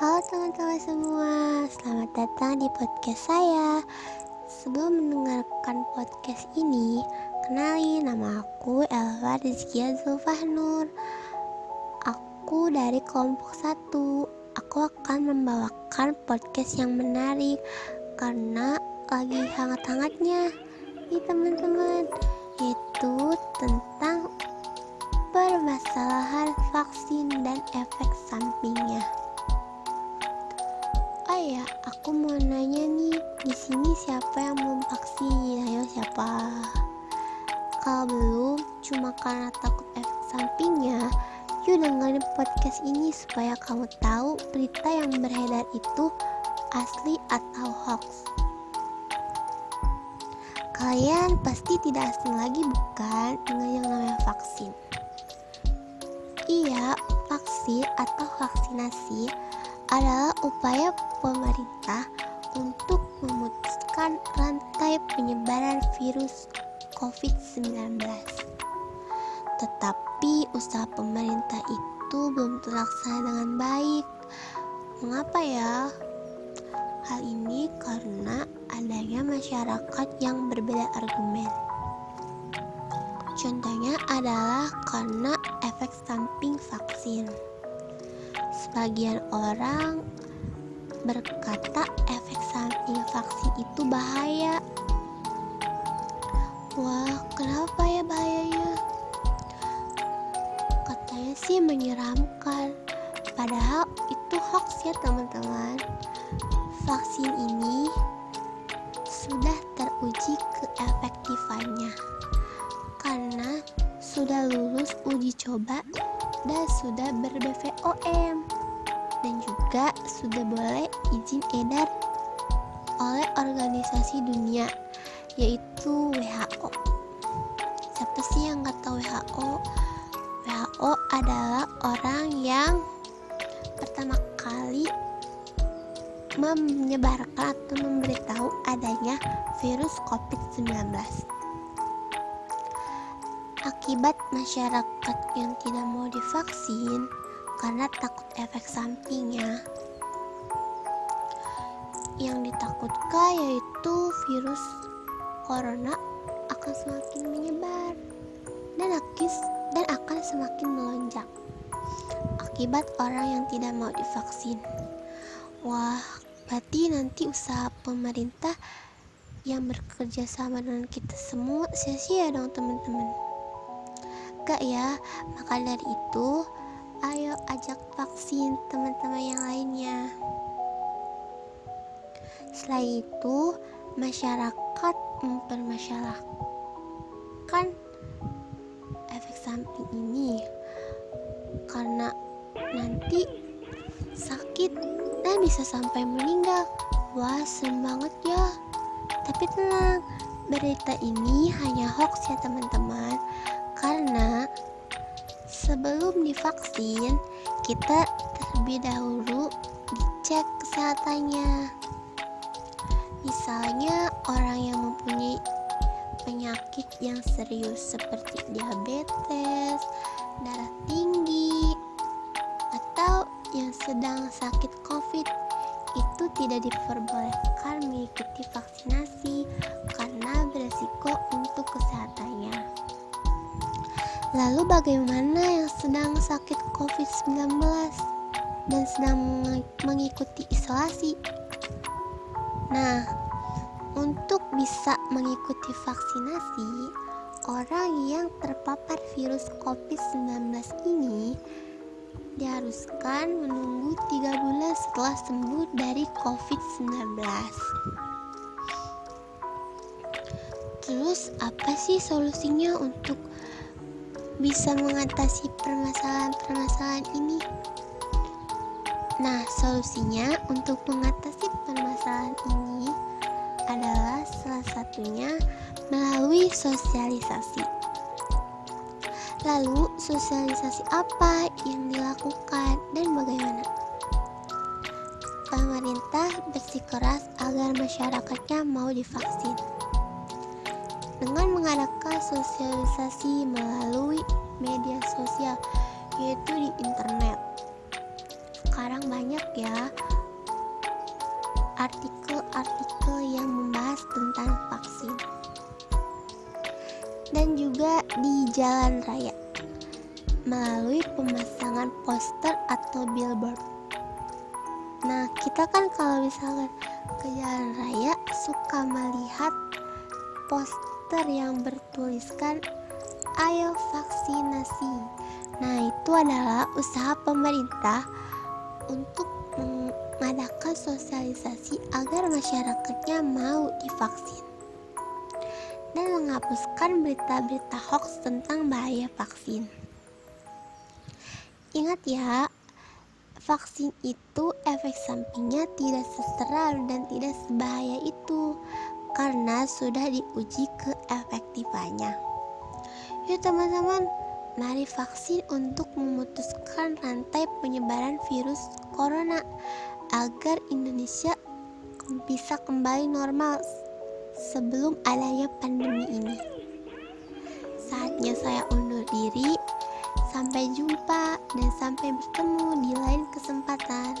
Halo teman-teman semua, selamat datang di podcast saya. Sebelum mendengarkan podcast ini, kenali nama aku Elva Rizkia Zulfahnur. Aku dari kelompok satu. Aku akan membawakan podcast yang menarik karena lagi hangat-hangatnya nih teman-teman, yaitu tentang permasalahan vaksin dan efek sampingnya. Ya, aku mau nanya nih, di sini siapa yang belum vaksin? Ayo siapa? Kalau belum, cuma karena takut efek sampingnya, yuk dengerin podcast ini supaya kamu tahu berita yang beredar itu asli atau hoax. Kalian pasti tidak asing lagi bukan dengan yang namanya vaksin? Iya, vaksin atau vaksinasi adalah upaya pemerintah untuk memutuskan rantai penyebaran virus COVID-19. Tetapi usaha pemerintah itu belum terlaksana dengan baik. Mengapa ya? Hal ini karena adanya masyarakat yang berbeda argumen. Contohnya adalah karena efek samping vaksin. Sebagian orang berkata efek samping vaksin itu bahaya. Wah, kenapa ya bahayanya? Katanya sih menyeramkan. Padahal itu hoax ya teman-teman. Vaksin ini sudah teruji keefektifannya karena sudah lulus uji coba dan sudah ber-BPOM dan juga sudah boleh izin edar oleh organisasi dunia yaitu WHO. Siapa sih yang nggak tahu WHO? WHO adalah orang yang pertama kali menyebarkan atau memberitahu adanya virus COVID-19 akibat masyarakat yang tidak mau divaksin karena takut efek sampingnya. Yang ditakutkan yaitu virus corona akan semakin menyebar dan akis dan akan semakin melonjak akibat orang yang tidak mau divaksin. Wah, berarti nanti usaha pemerintah yang bekerja sama dengan kita semua sia-sia dong teman-teman gak ya maka dari itu ayo ajak vaksin teman-teman yang lainnya. Selain itu masyarakat mempermasalahkan efek samping ini karena nanti sakit dan bisa sampai meninggal. Wah serem banget ya. Tapi tenang berita ini hanya hoax ya teman-teman. Karena sebelum divaksin kita terlebih dahulu dicek kesehatannya misalnya orang yang mempunyai penyakit yang serius seperti diabetes darah tinggi atau yang sedang sakit covid itu tidak diperbolehkan mengikuti vaksinasi karena beresiko untuk kesehatannya. Lalu bagaimana yang sedang sakit COVID-19 dan sedang mengikuti isolasi? Nah, untuk bisa mengikuti vaksinasi, orang yang terpapar virus COVID-19 ini diharuskan menunggu 3 bulan setelah sembuh dari COVID-19. Terus apa sih solusinya untuk bisa mengatasi permasalahan-permasalahan ini? Nah, solusinya untuk mengatasi permasalahan ini adalah salah satunya melalui sosialisasi. Lalu, sosialisasi apa yang dilakukan dan bagaimana? Pemerintah bersikeras agar masyarakatnya mau divaksin dengan mengadakan sosialisasi melalui media sosial yaitu di internet. Sekarang banyak ya artikel-artikel yang membahas tentang vaksin. Dan juga di jalan raya melalui pemasangan poster atau billboard. Nah, kita kan kalau misalnya ke jalan raya suka melihat poster poster yang bertuliskan ayo vaksinasi. Nah, itu adalah usaha pemerintah untuk mengadakan sosialisasi agar masyarakatnya mau divaksin dan menghapuskan berita-berita hoax tentang bahaya vaksin. Ingat ya, vaksin itu efek sampingnya tidak seseram dan tidak sebahaya itu karena sudah diuji keefektifannya. Yuk teman-teman, mari vaksin untuk memutuskan rantai penyebaran virus corona agar Indonesia bisa kembali normal sebelum adanya pandemi ini. Saatnya saya undur diri. Sampai jumpa dan sampai bertemu di lain kesempatan.